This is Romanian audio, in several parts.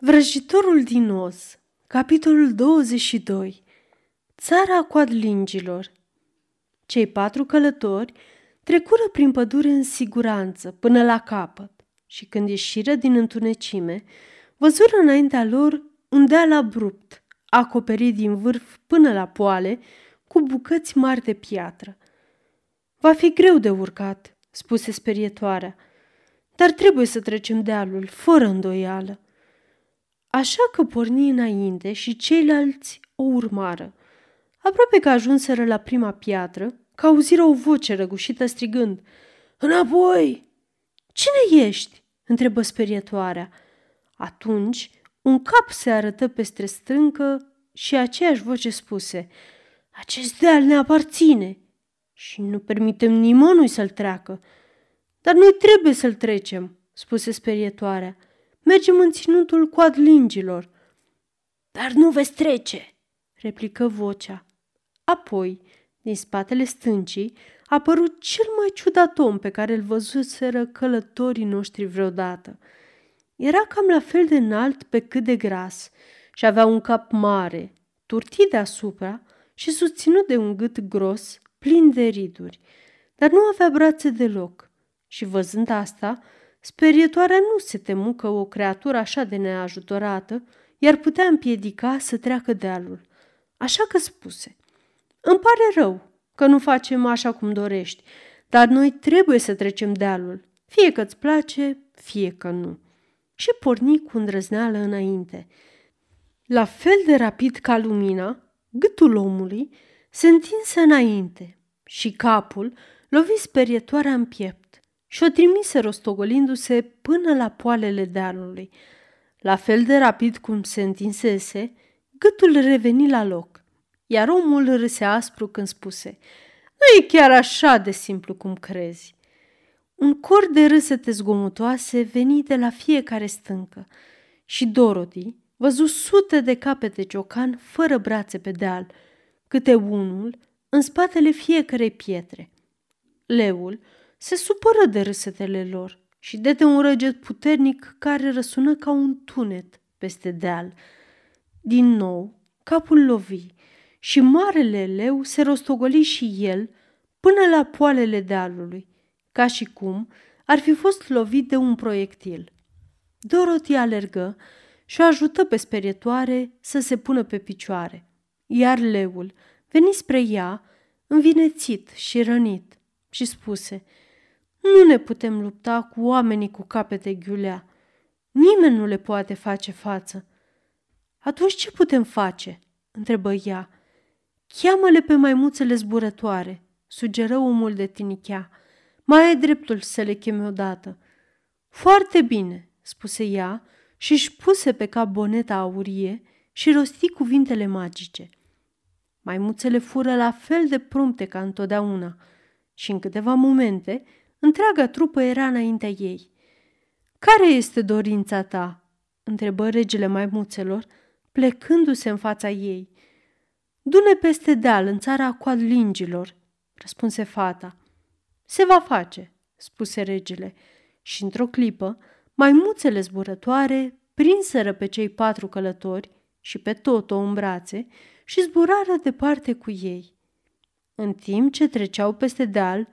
Vrăjitorul din Oz Capitolul 22 Țara coadlingilor Cei patru călători trecură prin pădure în siguranță până la capăt și când ieșiră din întunecime, văzură înaintea lor un deal abrupt, acoperit din vârf până la poale, cu bucăți mari de piatră. Va fi greu de urcat, spuse sperietoarea, dar trebuie să trecem dealul, fără îndoială. Așa că porni înainte și ceilalți o urmară. Aproape că ajunseră la prima piatră, că auziră o voce răgușită strigând Înapoi! Cine ești?" întrebă sperietoarea. Atunci un cap se arătă peste strâncă și aceeași voce spuse Acest deal ne aparține și nu permitem nimănui să-l treacă. Dar noi trebuie să-l trecem, spuse sperietoarea. Mergem în ținutul coadlingilor. Dar nu veți trece, replică vocea. Apoi, din spatele stâncii, a apărut cel mai ciudat om pe care îl văzuseră călătorii noștri vreodată. Era cam la fel de înalt pe cât de gras și avea un cap mare, turtit deasupra și susținut de un gât gros, plin de riduri, dar nu avea brațe deloc. Și văzând asta, Sperietoarea nu se temu că o creatură așa de neajutorată iar putea împiedica să treacă dealul. Așa că spuse, îmi pare rău că nu facem așa cum dorești, dar noi trebuie să trecem dealul, fie că îți place, fie că nu. Și porni cu îndrăzneală înainte. La fel de rapid ca lumina, gâtul omului se întinse înainte și capul lovi sperietoarea în piept și o trimise rostogolindu-se până la poalele dealului. La fel de rapid cum se întinsese, gâtul reveni la loc, iar omul râse aspru când spuse Nu e chiar așa de simplu cum crezi. Un cor de râsete zgomotoase veni de la fiecare stâncă și Dorothy văzu sute de capete ciocan fără brațe pe deal, câte unul în spatele fiecarei pietre. Leul, se supără de râsetele lor și dete un răget puternic care răsună ca un tunet peste deal. Din nou, capul lovi și marele leu se rostogoli și el până la poalele dealului, ca și cum ar fi fost lovit de un proiectil. Dorothy alergă și o ajută pe sperietoare să se pună pe picioare, iar leul veni spre ea, învinețit și rănit, și spuse – nu ne putem lupta cu oamenii cu capete ghiulea. Nimeni nu le poate face față. Atunci ce putem face? întrebă ea. Cheamă-le pe maimuțele zburătoare, sugeră omul de tinichea. Mai ai dreptul să le cheme odată. Foarte bine, spuse ea și își puse pe cap boneta aurie și rosti cuvintele magice. Maimuțele fură la fel de prompte ca întotdeauna și în câteva momente Întreaga trupă era înaintea ei. Care este dorința ta?" întrebă regele maimuțelor, plecându-se în fața ei. Dune peste deal, în țara coadlingilor, răspunse fata. Se va face, spuse regele, și într-o clipă, maimuțele zburătoare prinseră pe cei patru călători și pe tot-o în brațe și zburară departe cu ei. În timp ce treceau peste deal,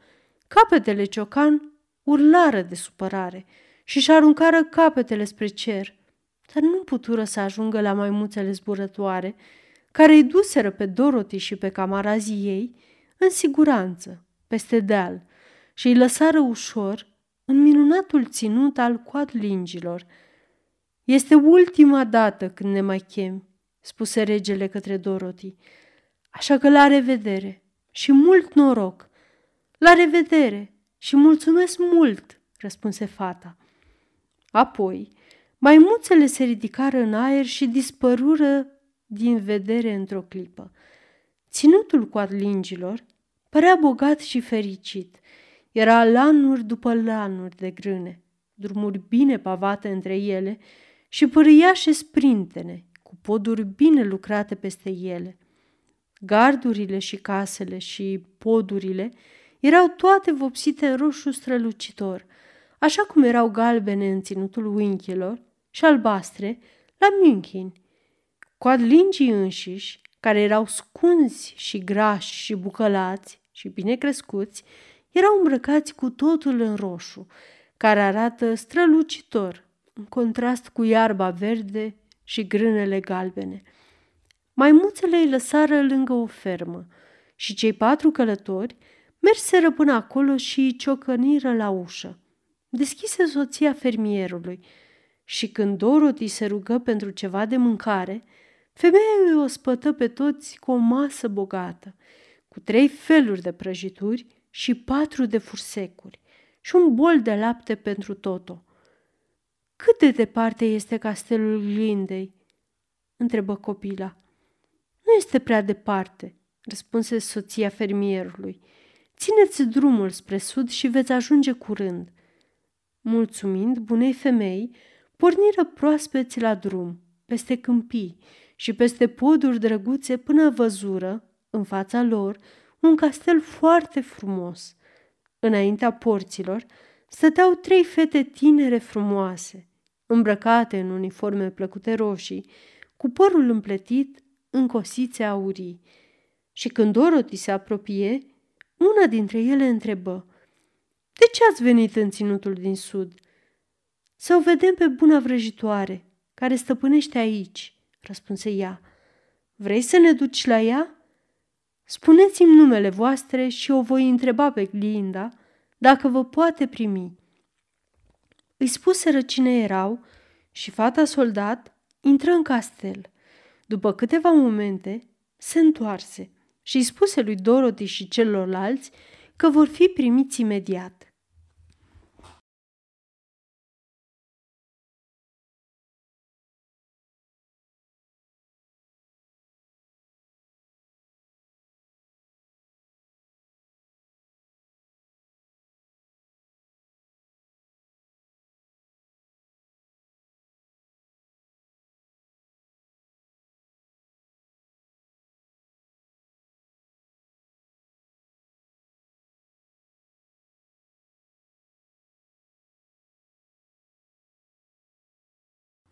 Capetele ciocan urlară de supărare și-și aruncară capetele spre cer, dar nu putură să ajungă la maimuțele zburătoare, care îi duseră pe Dorothy și pe camarazii ei în siguranță, peste deal, și îi lăsară ușor în minunatul ținut al coadlingilor. Este ultima dată când ne mai chem, spuse regele către Dorothy, așa că la revedere și mult noroc – la revedere și mulțumesc mult, răspunse fata. Apoi, maimuțele se ridicară în aer și dispărură din vedere într-o clipă. Ținutul coadlingilor părea bogat și fericit. Era lanuri după lanuri de grâne, drumuri bine pavate între ele și pârâiașe sprintene, cu poduri bine lucrate peste ele. Gardurile și casele și podurile erau toate vopsite în roșu strălucitor, așa cum erau galbene în ținutul unchilor și albastre la München. Coadlingii înșiși, care erau scunzi și grași și bucălați și bine crescuți, erau îmbrăcați cu totul în roșu, care arată strălucitor, în contrast cu iarba verde și grânele galbene. Maimuțele îi lăsară lângă o fermă și cei patru călători merseră până acolo și ciocăniră la ușă. Deschise soția fermierului și când Dorothy se rugă pentru ceva de mâncare, femeia îi o spătă pe toți cu o masă bogată, cu trei feluri de prăjituri și patru de fursecuri și un bol de lapte pentru Toto. Cât de departe este castelul Glindei?" întrebă copila. Nu este prea departe, răspunse soția fermierului. Țineți drumul spre sud și veți ajunge curând. Mulțumind bunei femei, porniră proaspeți la drum, peste câmpii și peste poduri drăguțe până văzură, în fața lor, un castel foarte frumos. Înaintea porților stăteau trei fete tinere frumoase, îmbrăcate în uniforme plăcute roșii, cu părul împletit în cosițe aurii. Și când Dorothy se apropie, una dintre ele întrebă, De ce ați venit în ținutul din sud?" Să o vedem pe buna vrăjitoare, care stăpânește aici," răspunse ea. Vrei să ne duci la ea?" Spuneți-mi numele voastre și o voi întreba pe Glinda dacă vă poate primi. Îi spuseră cine erau și fata soldat intră în castel. După câteva momente, se întoarse și îi spuse lui Dorothy și celorlalți că vor fi primiți imediat.